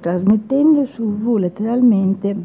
trasmettendo su V letteralmente